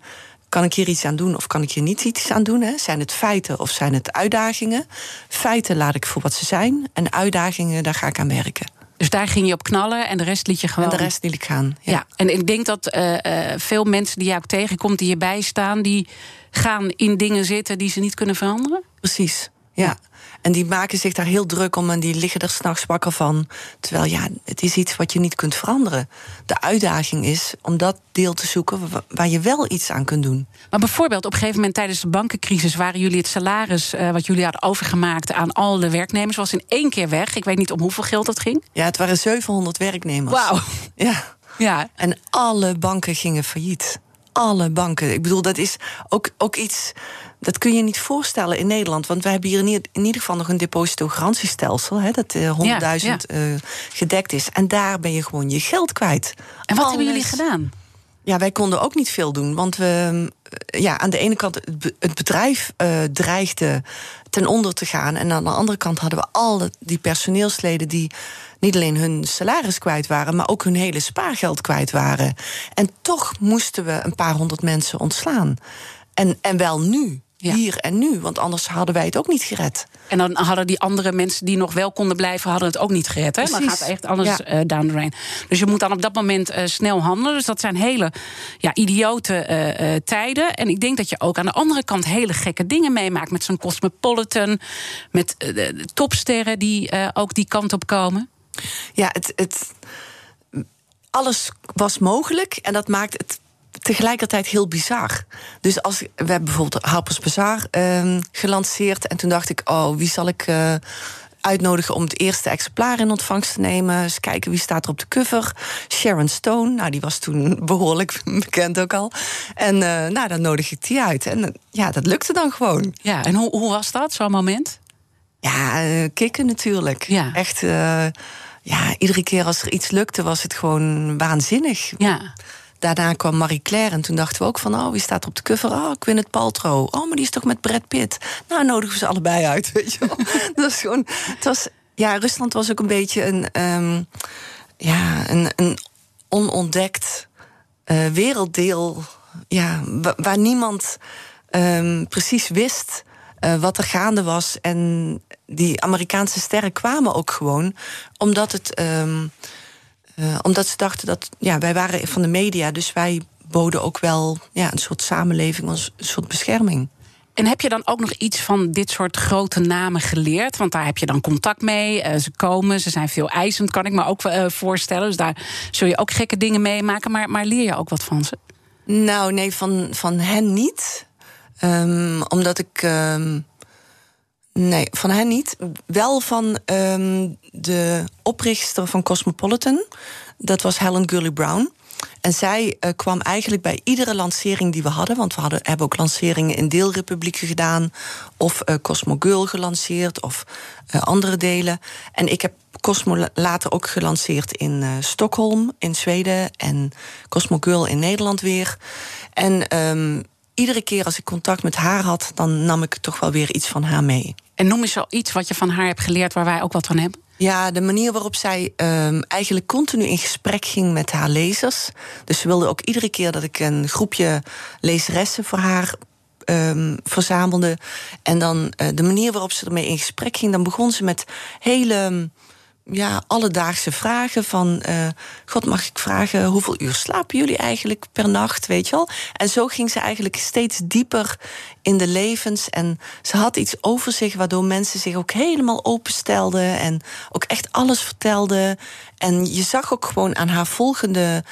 Kan ik hier iets aan doen of kan ik hier niet iets aan doen? Hè? Zijn het feiten of zijn het uitdagingen? Feiten laat ik voor wat ze zijn. En uitdagingen, daar ga ik aan werken. Dus daar ging je op knallen en de rest liet je gewoon. En de rest liet ik gaan. Ja, ja en ik denk dat uh, uh, veel mensen die je ook tegenkomt, die hierbij staan, die gaan in dingen zitten die ze niet kunnen veranderen. Precies. ja. En die maken zich daar heel druk om en die liggen er s'nachts wakker van. Terwijl ja, het is iets wat je niet kunt veranderen. De uitdaging is om dat deel te zoeken waar je wel iets aan kunt doen. Maar bijvoorbeeld op een gegeven moment tijdens de bankencrisis waren jullie het salaris uh, wat jullie hadden overgemaakt aan al de werknemers was in één keer weg. Ik weet niet om hoeveel geld dat ging. Ja, het waren 700 werknemers. Wauw. Ja. ja. En alle banken gingen failliet. Alle banken. Ik bedoel, dat is ook, ook iets dat kun je niet voorstellen in Nederland. Want wij hebben hier in, ieder geval nog een depositogarantiestelsel. Hè, dat uh, eh, 100.000 uh, gedekt is. En daar ben je gewoon je geld kwijt. En wat hebben jullie gedaan? Ja, wij konden ook niet veel doen. Want we, eh, ja, aan de ene kant, het bedrijf uh, dreigde ten onder te gaan. En aan de andere kant hadden we al die personeelsleden die niet alleen hun salaris kwijt waren, maar ook hun hele spaargeld kwijt waren. En toch moesten we een paar honderd mensen ontslaan. En, en wel nu. Hier en nu, want anders hadden wij het ook niet gered. En dan hadden die andere mensen die nog wel konden blijven, hadden het ook niet gered. Hè? Dan gaat echt alles ja. uh, down the rain. Dus je moet dan op dat moment uh, snel handelen. Dus dat zijn hele ja, idiote uh, tijden. En ik denk dat je ook aan de andere kant hele gekke dingen meemaakt. Met zo'n Cosmopolitan, met topsterren die ook die kant op komen. Ja, het, het, alles was mogelijk. En dat maakt het tegelijkertijd heel bizar. Dus als we hebben bijvoorbeeld Harper's Bazaar uh, gelanceerd. En toen dacht ik, oh, wie zal ik uh, uitnodigen om het eerste exemplaar in ontvangst te nemen. Eens kijken wie staat er op de cover. Sharon Stone, nou die was toen <laughs> behoorlijk bekend ook al. En uh, nou, dan nodig ik die uit. En uh, ja, dat lukte dan gewoon. Ja, en hoe, hoe was dat, zo'n moment? Ja, kicken natuurlijk. Ja. Echt, ja, iedere keer als er iets lukte was het gewoon waanzinnig. Ja daarna kwam Marie Claire en toen dachten we ook van... oh, wie staat op de cover? Oh, het Paltrow. Oh, maar die is toch met Brad Pitt? Nou, nodigen we ze allebei uit, <laughs> weet je wel. dat is gewoon... Het was, ja, Rusland was ook een beetje een... Um, ja, een, een onontdekt uh, werelddeel... Ja, waar niemand um, precies wist... Uh, wat er gaande was. En die Amerikaanse sterren kwamen ook gewoon omdat het... Um, uh, omdat ze dachten dat ja, wij waren van de media, dus wij boden ook wel ja, een soort samenleving, een soort bescherming. En heb je dan ook nog iets van dit soort grote namen geleerd? Want daar heb je dan contact mee. Uh, ze komen, ze zijn veel eisend, kan ik me ook uh, voorstellen. Dus daar zul je ook gekke dingen meemaken. Maar, maar leer je ook wat van ze? Nou, nee, van, van hen niet. Um, omdat ik. Um, Nee, van hen niet. Wel van um, de oprichter van Cosmopolitan. Dat was Helen Gurley Brown. En zij uh, kwam eigenlijk bij iedere lancering die we hadden... want we hadden, hebben ook lanceringen in deelrepublieken gedaan... of uh, Cosmo Girl gelanceerd, of uh, andere delen. En ik heb Cosmo later ook gelanceerd in Stockholm, in Zweden... en Cosmo Girl in Nederland weer. En um, iedere keer als ik contact met haar had... dan nam ik toch wel weer iets van haar mee. En noem eens al iets wat je van haar hebt geleerd waar wij ook wat van hebben. Ja, de manier waarop zij um, eigenlijk continu in gesprek ging met haar lezers. Dus ze wilde ook iedere keer dat ik een groepje lezeressen voor haar um, verzamelde. En dan uh, de manier waarop ze ermee in gesprek ging, dan begon ze met hele ja, alledaagse vragen van... Uh, God, mag ik vragen, hoeveel uur slapen jullie eigenlijk per nacht, weet je wel? En zo ging ze eigenlijk steeds dieper in de levens. En ze had iets over zich waardoor mensen zich ook helemaal openstelden... en ook echt alles vertelden. En je zag ook gewoon aan haar volgende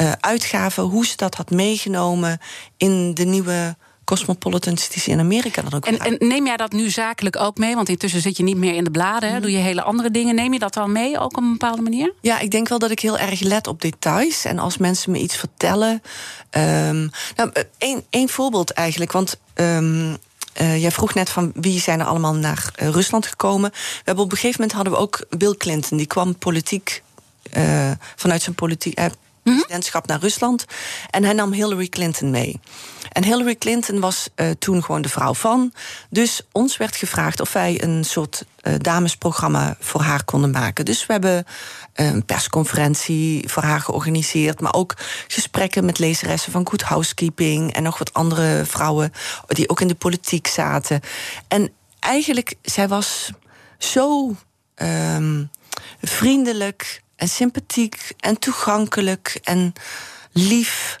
uh, uitgaven... hoe ze dat had meegenomen in de nieuwe Cosmopolitans die ze in Amerika dan ook en, en, neem jij dat nu zakelijk ook mee? Want intussen zit je niet meer in de bladen, hè? Mhm. doe je hele andere dingen. Neem je dat dan mee, ook op een bepaalde manier? Ja, ik denk wel dat ik heel erg let op details. En als mensen me iets vertellen... Um, nou, één, één voorbeeld eigenlijk, want... Um, uh, jij vroeg net van wie zijn er allemaal naar uh, Rusland gekomen. We hebben op een gegeven moment hadden we ook Bill Clinton. Die kwam politiek uh, vanuit zijn politiek. Presidentschap naar Rusland. En hij nam Hillary Clinton mee. En Hillary Clinton was uh, toen gewoon de vrouw van. Dus ons werd gevraagd of wij een soort uh, damesprogramma voor haar konden maken. Dus we hebben een persconferentie voor haar georganiseerd. Maar ook gesprekken met lezeressen van Good Housekeeping. En nog wat andere vrouwen die ook in de politiek zaten. En eigenlijk, zij was zo um, vriendelijk en sympathiek en toegankelijk en lief.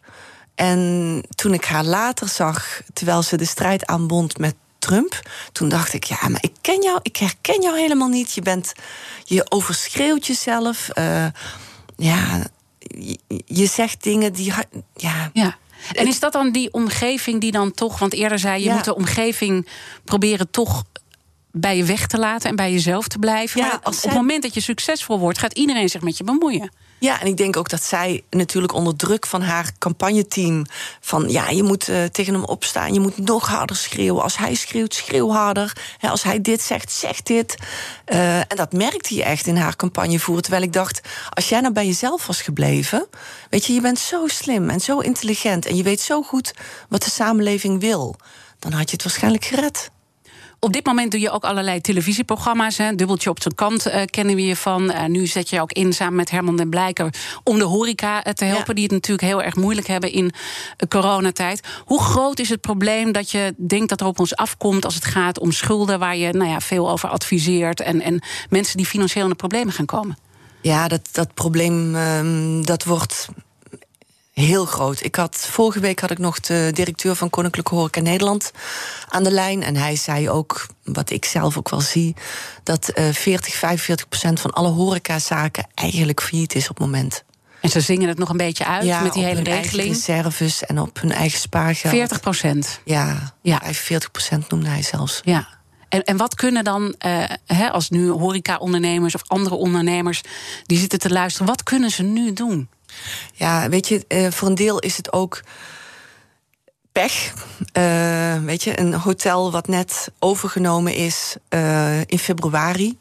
En toen ik haar later zag, terwijl ze de strijd aanbond met Trump. Toen dacht ik, ja, maar ik ken jou, ik herken jou helemaal niet. Je bent, je overschreeuwt jezelf. Uh, ja, je, je, zegt dingen die, ja. ja. En is dat dan die omgeving die dan toch, want eerder zei je moet de omgeving proberen toch bij je weg te laten en bij jezelf te blijven. Ja, op het moment dat je succesvol wordt, gaat iedereen zich met je bemoeien. Ja, en ik denk ook dat zij natuurlijk onder druk van haar campagneteam... van ja, je moet uh, tegen hem opstaan, je moet nog harder schreeuwen. Als hij schreeuwt, schreeuw harder. als hij dit zegt, zeg dit. Uh, en dat merkte je echt in haar campagnevoer. Terwijl ik dacht, als jij nou bij jezelf was gebleven... weet je, je bent zo slim en zo intelligent... en je weet zo goed wat de samenleving wil... dan had je het waarschijnlijk gered. Op dit moment doe je ook allerlei televisieprogramma's. Hè. Dubbeltje op zijn kant uh, kennen we je van. Uh, nu zet je ook in samen met Herman den Blijker om de horeca uh, te helpen, die het natuurlijk heel erg moeilijk hebben in coronatijd. Hoe groot is het probleem dat je denkt dat er op ons afkomt als het gaat om schulden, waar je nou ja, veel over adviseert en, en mensen die financieel in de problemen gaan komen? Ja, dat, dat probleem um, dat wordt heel groot. Ik had, vorige week had ik nog de directeur van Koninklijke Horeca Nederland aan de lijn. En hij zei ook, wat ik zelf ook wel zie, dat uh, 40, 45 procent van alle horecazaken eigenlijk failliet is op het moment. En ze zingen het nog een beetje uit ja, met die hele regeling. reserves en op hun eigen spaargeld. 40 procent. Ja, ja, 45 procent noemde hij zelfs. Ja. En, en wat kunnen dan, uh, als nu horeca-ondernemers of andere ondernemers die zitten te luisteren, wat kunnen ze nu doen? Ja, weet je, uh, voor een deel is het ook pech. Uh, weet je, een hotel wat net overgenomen is uh, in februari.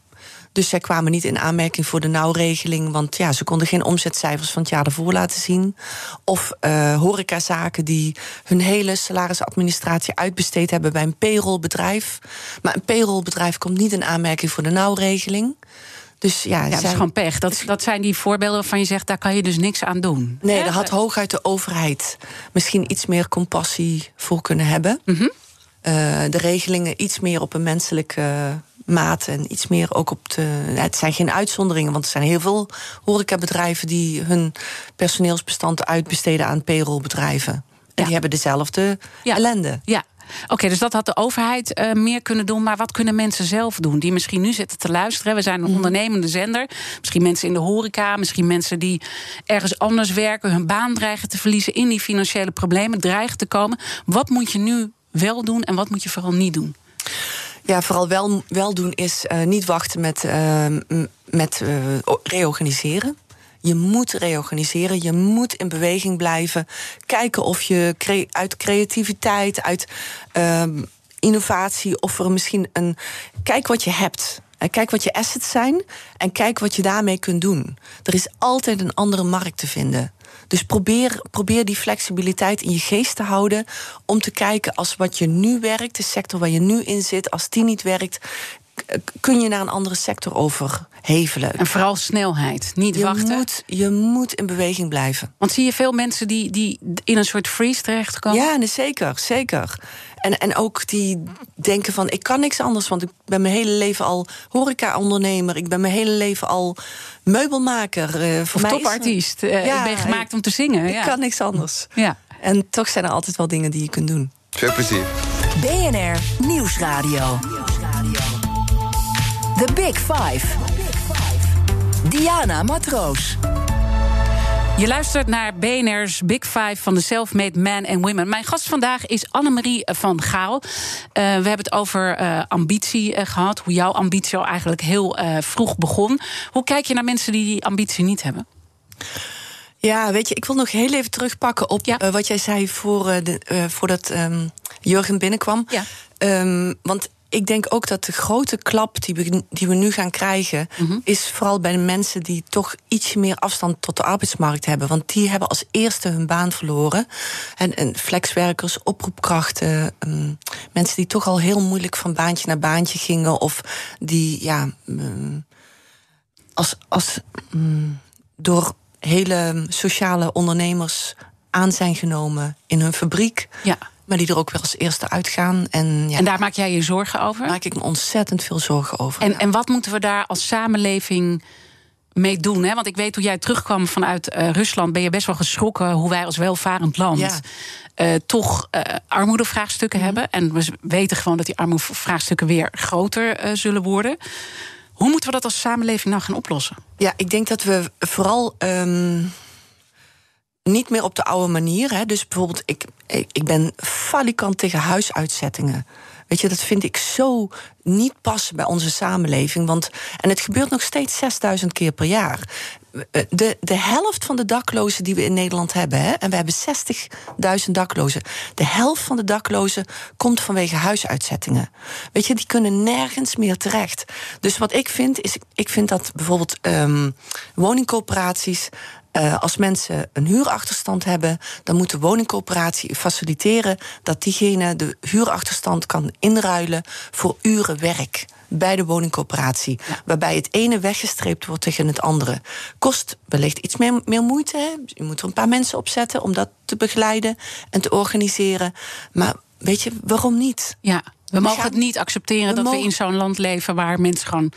Dus zij kwamen niet in aanmerking voor de nauwregeling. Want ja, ze konden geen omzetcijfers van het jaar ervoor laten zien. Of horecazaken die hun hele salarisadministratie uitbesteed hebben bij een payrollbedrijf. Maar een payrollbedrijf komt niet in aanmerking voor de nauwregeling. Dus ja, ja dat is gewoon pech. Dat, dat zijn die voorbeelden waarvan je zegt, daar kan je dus niks aan doen. Nee, daar had hooguit de overheid misschien iets meer compassie voor kunnen hebben. Mm -hmm. uh, de regelingen iets meer op een menselijke maat en iets meer ook op de. Het zijn geen uitzonderingen, want er zijn heel veel horecabedrijven die hun personeelsbestand uitbesteden aan payrollbedrijven. En ja. die hebben dezelfde ja. ellende. Ja, Oké, dus dat had de overheid uh, meer kunnen doen. Maar wat kunnen mensen zelf doen? Die misschien nu zitten te luisteren. We zijn een mm. ondernemende zender. Misschien mensen in de horeca. Misschien mensen die ergens anders werken. Hun baan dreigen te verliezen. In die financiële problemen dreigen te komen. Wat moet je nu wel doen en wat moet je vooral niet doen? Ja, vooral wel, wel doen is uh, niet wachten met, uh, met reorganiseren. Je moet reorganiseren, je moet in beweging blijven. Kijken of je uit creativiteit, uit um, innovatie, of er misschien een. Kijk wat je hebt. Kijk wat je assets zijn en kijk wat je daarmee kunt doen. Er is altijd een andere markt te vinden. Dus probeer, probeer die flexibiliteit in je geest te houden. Om te kijken als wat je nu werkt, de sector waar je nu in zit, als die niet werkt, kun je naar een andere sector overhevelen. En vooral snelheid, niet je wachten. Moet, je moet in beweging blijven. Want zie je veel mensen die, die in een soort freeze terechtkomen? Ja, nee, zeker, zeker. En, en ook die denken van, ik kan niks anders... want ik ben mijn hele leven al horeca-ondernemer. Ik ben mijn hele leven al meubelmaker. Uh, voor of mij topartiest. Uh, ja, ik ben gemaakt om te zingen. Ik ja. kan niks anders. Ja. En toch zijn er altijd wel dingen die je kunt doen. Veel plezier. BNR Nieuwsradio. The Big Five. Diana Matroos. Je luistert naar BNR's Big Five van de Self-Made Men and Women. Mijn gast vandaag is Annemarie van Gaal. Uh, we hebben het over uh, ambitie uh, gehad. Hoe jouw ambitie al eigenlijk heel vroeg begon. Hoe kijk je naar mensen die die ambitie niet hebben? Ja, weet je, ik wil nog heel even terugpakken op ja. wat jij zei voor, de, voordat um, Jurgen binnenkwam. Ja. Um, want ik denk ook dat de grote klap die we, die we nu gaan krijgen, mm -hmm. is vooral bij de mensen die toch iets meer afstand tot de arbeidsmarkt hebben. Want die hebben als eerste hun baan verloren. En, en flexwerkers, oproepkrachten, um, mensen die toch al heel moeilijk van baantje naar baantje gingen, of die ja, um, als, als um, door hele sociale ondernemers aan zijn genomen in hun fabriek. Ja maar die er ook wel als eerste uitgaan. En, ja, en daar maak jij je zorgen over? Daar maak ik me ontzettend veel zorgen over. En, ja. en wat moeten we daar als samenleving meedoen? Hè? Want ik weet hoe jij terugkwam vanuit eh, Rusland, ben je best wel geschrokken hoe wij als welvarend land Ja. eh, toch eh, armoedevraagstukken Mhm. hebben. En we weten gewoon dat die armoedevraagstukken weer groter zullen worden. Hoe moeten we dat als samenleving nou gaan oplossen? Ja, ik denk dat we vooral ehm, niet meer op de oude manier. Hè. Dus bijvoorbeeld, ik, ik ben falikant tegen huisuitzettingen. Weet je, dat vind ik zo niet passen bij onze samenleving. Want, en het gebeurt nog steeds 6000 keer per jaar. Eh, De, de helft van de daklozen die we in Nederland hebben, hè, en we hebben 60.000 daklozen. De helft van de daklozen komt vanwege huisuitzettingen. Weet je, die kunnen nergens meer terecht. Dus wat ik vind, is ik vind dat bijvoorbeeld ehm, woningcoöperaties. Eh, als mensen een huurachterstand hebben, dan moet de woningcoöperatie faciliteren dat diegene de huurachterstand kan inruilen voor uren werk bij de woningcoöperatie. Waarbij het ene weggestreept wordt tegen het andere. Kost wellicht iets meer, meer moeite. Hè? Je moet er een paar mensen op zetten om dat te begeleiden en te organiseren. Maar weet je, waarom niet? Ja, we mogen gaan- het niet accepteren we dat we in zo'n land leven waar mensen gewoon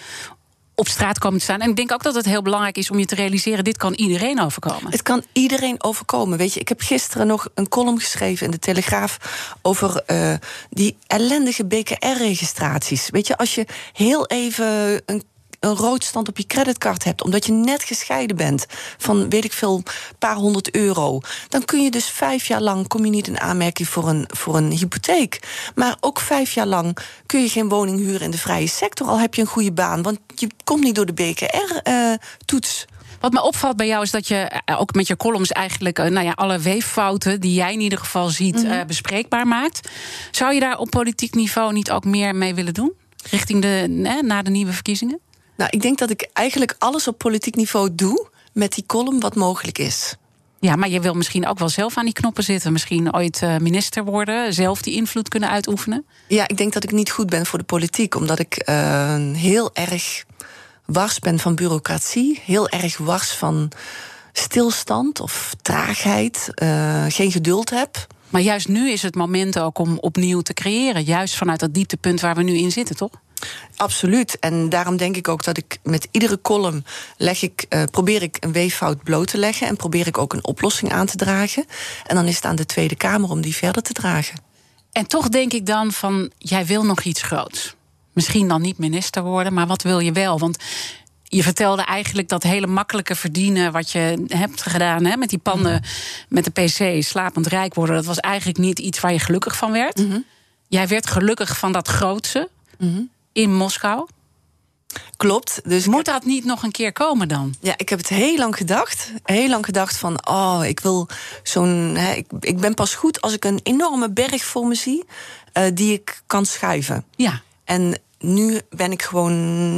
op straat komen te staan. En ik denk ook dat het heel belangrijk is om je te realiseren: dit kan iedereen overkomen. Het kan iedereen overkomen. Weet je, ik heb gisteren nog een column geschreven in de Telegraaf over eh, die ellendige BKR-registraties. Weet je, als je heel even een een rood stand op je creditcard hebt, omdat je net gescheiden bent van weet ik veel, een paar honderd euro, dan kun je dus vijf jaar lang kom je niet in aanmerking voor een, voor een hypotheek. Maar ook vijf jaar lang kun je geen woning huren in de vrije sector, al heb je een goede baan, want je komt niet door de BKR-toets. Wat me opvalt bij jou is dat je eh, ook met je columns eigenlijk eh, nou ja, alle weeffouten die jij in ieder geval ziet Mhm. eh, bespreekbaar maakt. Zou je daar op politiek niveau niet ook meer mee willen doen? Richting de, na de nieuwe verkiezingen? Nou, ik denk dat ik eigenlijk alles op politiek niveau doe met die column wat mogelijk is. Ja, maar je wil misschien ook wel zelf aan die knoppen zitten. Misschien ooit eh, minister worden, zelf die invloed kunnen uitoefenen. Ja, ik denk dat ik niet goed ben voor de politiek, omdat ik eh, heel erg wars ben van bureaucratie, heel erg wars van stilstand of traagheid, eh, geen geduld heb. Maar juist nu is het moment ook om opnieuw te creëren. Juist vanuit dat dieptepunt waar we nu in zitten, toch? Absoluut. En daarom denk ik ook dat ik met iedere column leg ik, eh, probeer ik een weeffout bloot te leggen en probeer ik ook een oplossing aan te dragen. En dan is het aan de Tweede Kamer om die verder te dragen. En toch denk ik dan van, jij wil nog iets groots. Misschien dan niet minister worden, maar wat wil je wel? Want je vertelde eigenlijk dat hele makkelijke verdienen... wat je hebt gedaan hè, met die panden, met de pc, slapend rijk worden... dat was eigenlijk niet iets waar je gelukkig van werd. Jij werd gelukkig van dat grootse in Moskou. Klopt. Dus Moet dat niet nog een keer komen dan? Ja, ik heb het heel lang gedacht. Heel lang gedacht van, oh, ik wil zo'n... Ik, ik ben pas goed als ik een enorme berg voor me zie... eh, die ik kan schuiven. Ja. En nu ben ik gewoon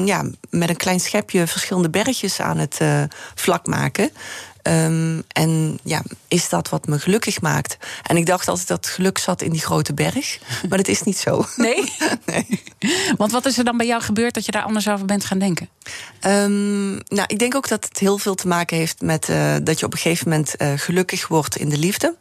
ja, met een klein schepje verschillende bergjes aan het eh, vlak maken. Ehm, en ja, is dat wat me gelukkig maakt? En ik dacht altijd dat geluk zat in die grote berg. Maar dat is niet zo. <laughs> <laughs> Nee? Want wat is er dan bij jou gebeurd dat je daar anders over bent gaan denken? Ehm, nou, ik denk ook dat het heel veel te maken heeft met eh, dat je op een gegeven moment eh, gelukkig wordt in de liefde.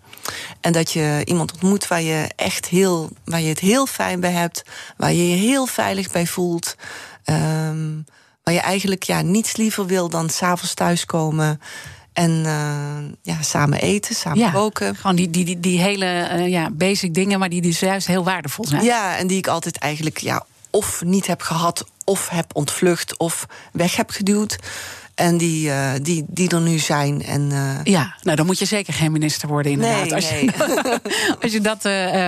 En dat je iemand ontmoet waar je echt heel, waar je het heel fijn bij hebt, waar je je heel veilig bij voelt. ehm, waar je eigenlijk ja, niets liever wil dan s'avonds thuiskomen. En eh, ja, samen eten, samen koken. Gewoon die, die, die, die hele eh, ja, basic dingen, maar die dus juist heel waardevol zijn. Ja, en die ik altijd eigenlijk ja, of niet heb gehad, of heb ontvlucht, of weg heb geduwd. En die, eh, die, die er nu zijn. En, Ja, nou dan moet je zeker geen minister worden, inderdaad. Nee, als, nee. Je, als je dat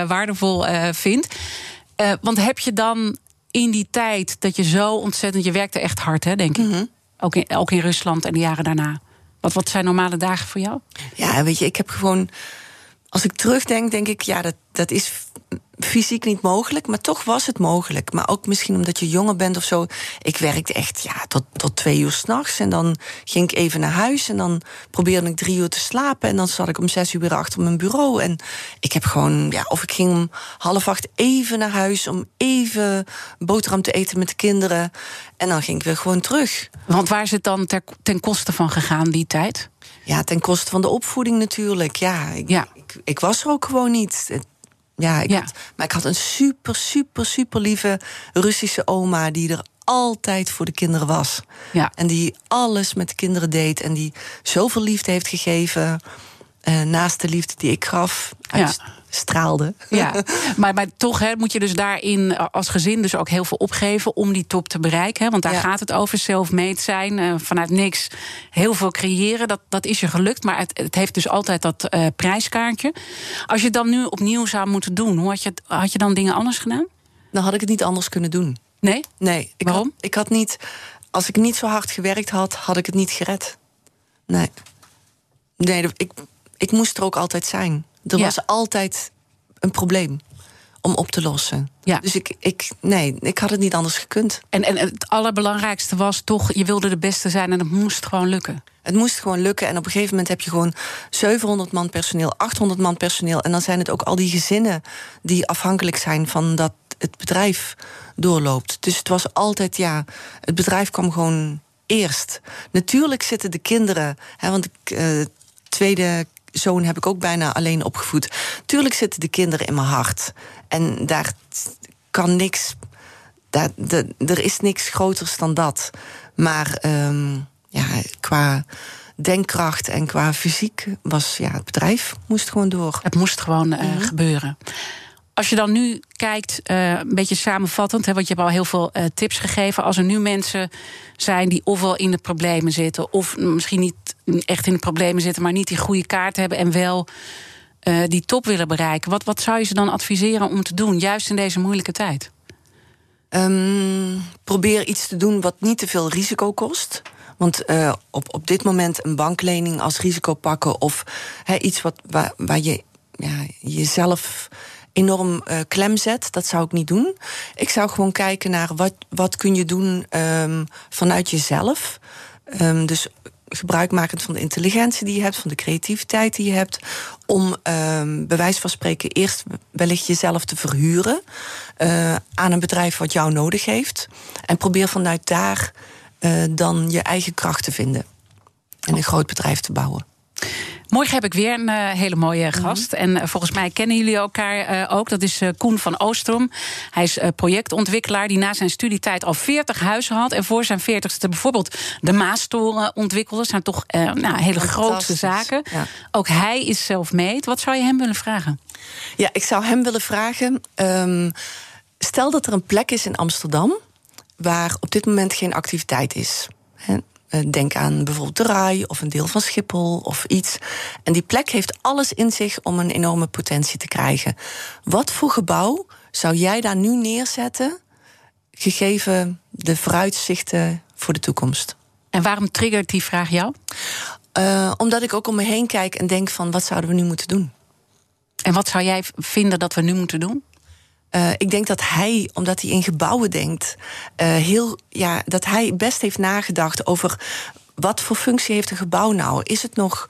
waardevol vindt. Want heb je dan in die tijd dat je zo ontzettend. Je werkte echt hard, hè, denk ik. Mhm. ook, in, ook in Rusland en de jaren daarna. Wat, wat zijn normale dagen voor jou? Ja, weet je, ik heb gewoon. Als ik terugdenk, denk ik, ja, dat, dat is fysiek niet mogelijk. Maar toch was het mogelijk. Maar ook misschien omdat je jonger bent of zo. Ik werkte echt ja, tot, tot twee uur s'nachts. En dan ging ik even naar huis. En dan probeerde ik drie uur te slapen. En dan zat ik om zes uur weer achter mijn bureau. En ik heb gewoon, ja, of ik ging om half acht even naar huis. Om even boterham te eten met de kinderen. En dan ging ik weer gewoon terug. Want waar is het dan ter, ten koste van gegaan die tijd? Ja, ten koste van de opvoeding natuurlijk. Ja, ik, Ja. ik, ik was er ook gewoon niet. Het- Ja, ik Ja. Had, maar ik had een super, super, super lieve Russische oma die er altijd voor de kinderen was. Ja. En die alles met de kinderen deed. En die zoveel liefde heeft gegeven. eh, naast de liefde die ik gaf. Ja, maar, maar toch hè, moet je dus daarin eh, als gezin dus ook heel veel opgeven om die top te bereiken. Hè? Want daar Ja. gaat het over, self-made zijn, eh, vanuit niks heel veel creëren. Dat, dat is je gelukt, maar het, het heeft dus altijd dat eh, prijskaartje. Als je het dan nu opnieuw zou moeten doen, hoe had je, had je dan dingen anders gedaan? Dan had ik het niet anders kunnen doen. Nee? Nee. Ik Waarom? Had, ik had niet, als ik niet zo hard gewerkt had, had ik het niet gered. Nee. Nee, ik, ik moest er ook altijd zijn. Er Ja. was altijd een probleem om op te lossen. Ja. Dus ik, ik, nee, ik had het niet anders gekund. En, en het allerbelangrijkste was toch, je wilde de beste zijn en het moest gewoon lukken. Het moest gewoon lukken. En op een gegeven moment heb je gewoon 700 man personeel, 800 man personeel. En dan zijn het ook al die gezinnen die afhankelijk zijn van dat het bedrijf doorloopt. Dus het was altijd, ja, het bedrijf kwam gewoon eerst. Natuurlijk zitten de kinderen, hè, want ik, eh, tweede zoon heb ik ook bijna alleen opgevoed. Tuurlijk zitten de kinderen in mijn hart. En daar kan niks daar, de, er is niks groters dan dat. Maar ehm, ja, qua denkkracht en qua fysiek was ja, het bedrijf moest gewoon door. Het moest gewoon eh, Mhm. gebeuren. Als je dan nu kijkt, eh, een beetje samenvattend, hè, want je hebt al heel veel eh, tips gegeven. Als er nu mensen zijn die ofwel in de problemen zitten, of misschien niet echt in de problemen zitten, maar niet die goede kaart hebben en wel eh, die top willen bereiken. Wat, wat zou je ze dan adviseren om te doen, juist in deze moeilijke tijd? Ehm, probeer iets te doen wat niet te veel risico kost. Want op, op dit moment een banklening als risico pakken of iets wat, waar, waar je ja, jezelf enorm eh, klem zet, dat zou ik niet doen. Ik zou gewoon kijken naar wat, wat kun je doen ehm, vanuit jezelf. Ehm, dus gebruikmakend van de intelligentie die je hebt, van de creativiteit die je hebt, om ehm bij van spreken eerst wellicht jezelf te verhuren eh, aan een bedrijf wat jou nodig heeft. En probeer vanuit daar eh, dan je eigen kracht te vinden. En een groot bedrijf te bouwen. Morgen heb ik weer een eh, hele mooie gast. En eh, volgens mij kennen jullie elkaar eh, ook. Dat is Koen van Oostrom. Hij is projectontwikkelaar die na zijn studietijd al 40 huizen had. En voor zijn 40ste bijvoorbeeld de Maastoren ontwikkelde. Dat zijn toch nou, hele grote zaken. ja. Ook hij is self-made. Wat zou je hem willen vragen? Ja, ik zou hem willen vragen. ehm, stel dat er een plek is in Amsterdam waar op dit moment geen activiteit is. Denk aan bijvoorbeeld de RAI of een deel van Schiphol of iets. En die plek heeft alles in zich om een enorme potentie te krijgen. Wat voor gebouw zou jij daar nu neerzetten, gegeven de vooruitzichten voor de toekomst? En waarom triggert die vraag jou? Eh, omdat ik ook om me heen kijk en denk van wat zouden we nu moeten doen? En wat zou jij vinden dat we nu moeten doen? Eh, ik denk dat hij, omdat hij in gebouwen denkt, eh, heel, ja, dat hij best heeft nagedacht over wat voor functie heeft een gebouw nou? Is het nog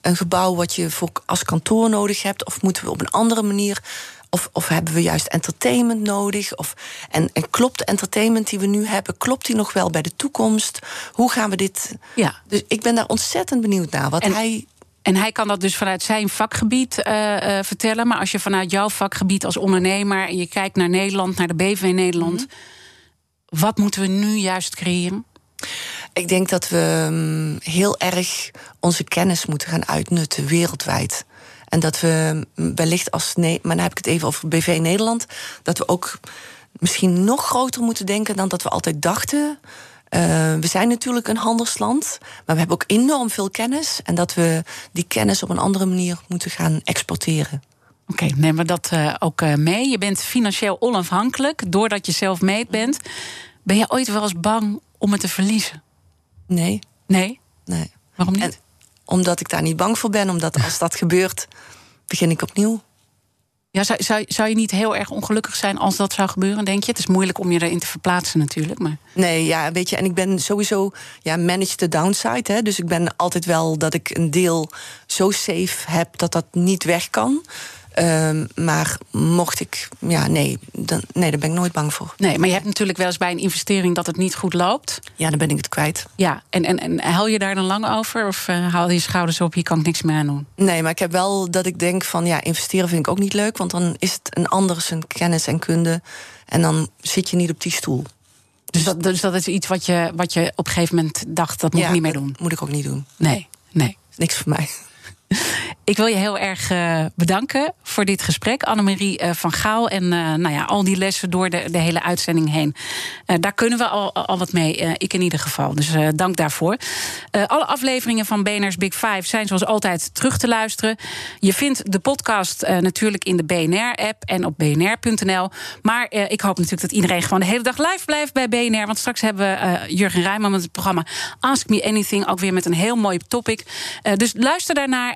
een gebouw wat je voor, als kantoor nodig hebt, of moeten we op een andere manier? Of, of hebben we juist entertainment nodig? Of, en, en klopt de entertainment die we nu hebben, klopt die nog wel bij de toekomst? Hoe gaan we dit? Ja. Dus ik ben daar ontzettend benieuwd naar. Wat En- hij En hij kan dat dus vanuit zijn vakgebied eh, eh, vertellen. Maar als je vanuit jouw vakgebied als ondernemer en je kijkt naar Nederland, naar de BV Nederland, wat moeten we nu juist creëren? Ik denk dat we mm, heel erg onze kennis moeten gaan uitnutten wereldwijd. En dat we mm, wellicht als. Nee, maar dan heb ik het even over BV Nederland. Dat we ook misschien nog groter moeten denken dan dat we altijd dachten. Eh, we zijn natuurlijk een handelsland, maar we hebben ook enorm veel kennis. En dat we die kennis op een andere manier moeten gaan exporteren. Oké, nemen we dat eh, ook eh, mee. Je bent financieel onafhankelijk doordat je zelf meet bent. Ben je ooit wel eens bang om het te verliezen? Nee, Nee? nee. Waarom niet? En omdat ik daar niet bang voor ben, omdat als dat gebeurt, begin ik opnieuw. Ja, zou, zou, je niet heel erg ongelukkig zijn als dat zou gebeuren, denk je? Het is moeilijk om je erin te verplaatsen natuurlijk. Maar... Nee, ja, weet je, en ik ben sowieso, ja, manage the downside. Hè, dus ik ben altijd wel dat ik een deel zo safe heb dat dat niet weg kan. Ehm, maar mocht ik, ja, nee, dan, nee, daar ben ik nooit bang voor. Nee, maar je hebt natuurlijk wel eens bij een investering dat het niet goed loopt. Ja, dan ben ik het kwijt. Ja, en, en, en huil je daar dan lang over? Of eh, haal je je schouders op, hier kan ik niks meer aan doen? Nee, maar ik heb wel dat ik denk van, ja, investeren vind ik ook niet leuk, want dan is het een ander zijn kennis en kunde. En dan zit je niet op die stoel. Dus dat, dus dat is iets wat je, wat je op een gegeven moment dacht, dat moet ik niet meer doen. Moet ik ook niet doen. Nee, nee. Niks voor mij. <laughs> Ik wil je heel erg uh, bedanken voor dit gesprek, Annemarie uh, van Gaal. En uh, nou ja, al die lessen door de, de hele uitzending heen. daar kunnen we al, al wat mee, ik in ieder geval. Dus dank daarvoor. alle afleveringen van BNR's Big Five zijn zoals altijd terug te luisteren. Je vindt de podcast natuurlijk in de BNR-app en op bnr.nl. Maar ik hoop natuurlijk dat iedereen gewoon de hele dag live blijft bij BNR. Want straks hebben we Jurgen Rijman met het programma Ask Me Anything. Ook weer met een heel mooi topic. dus luister daarnaar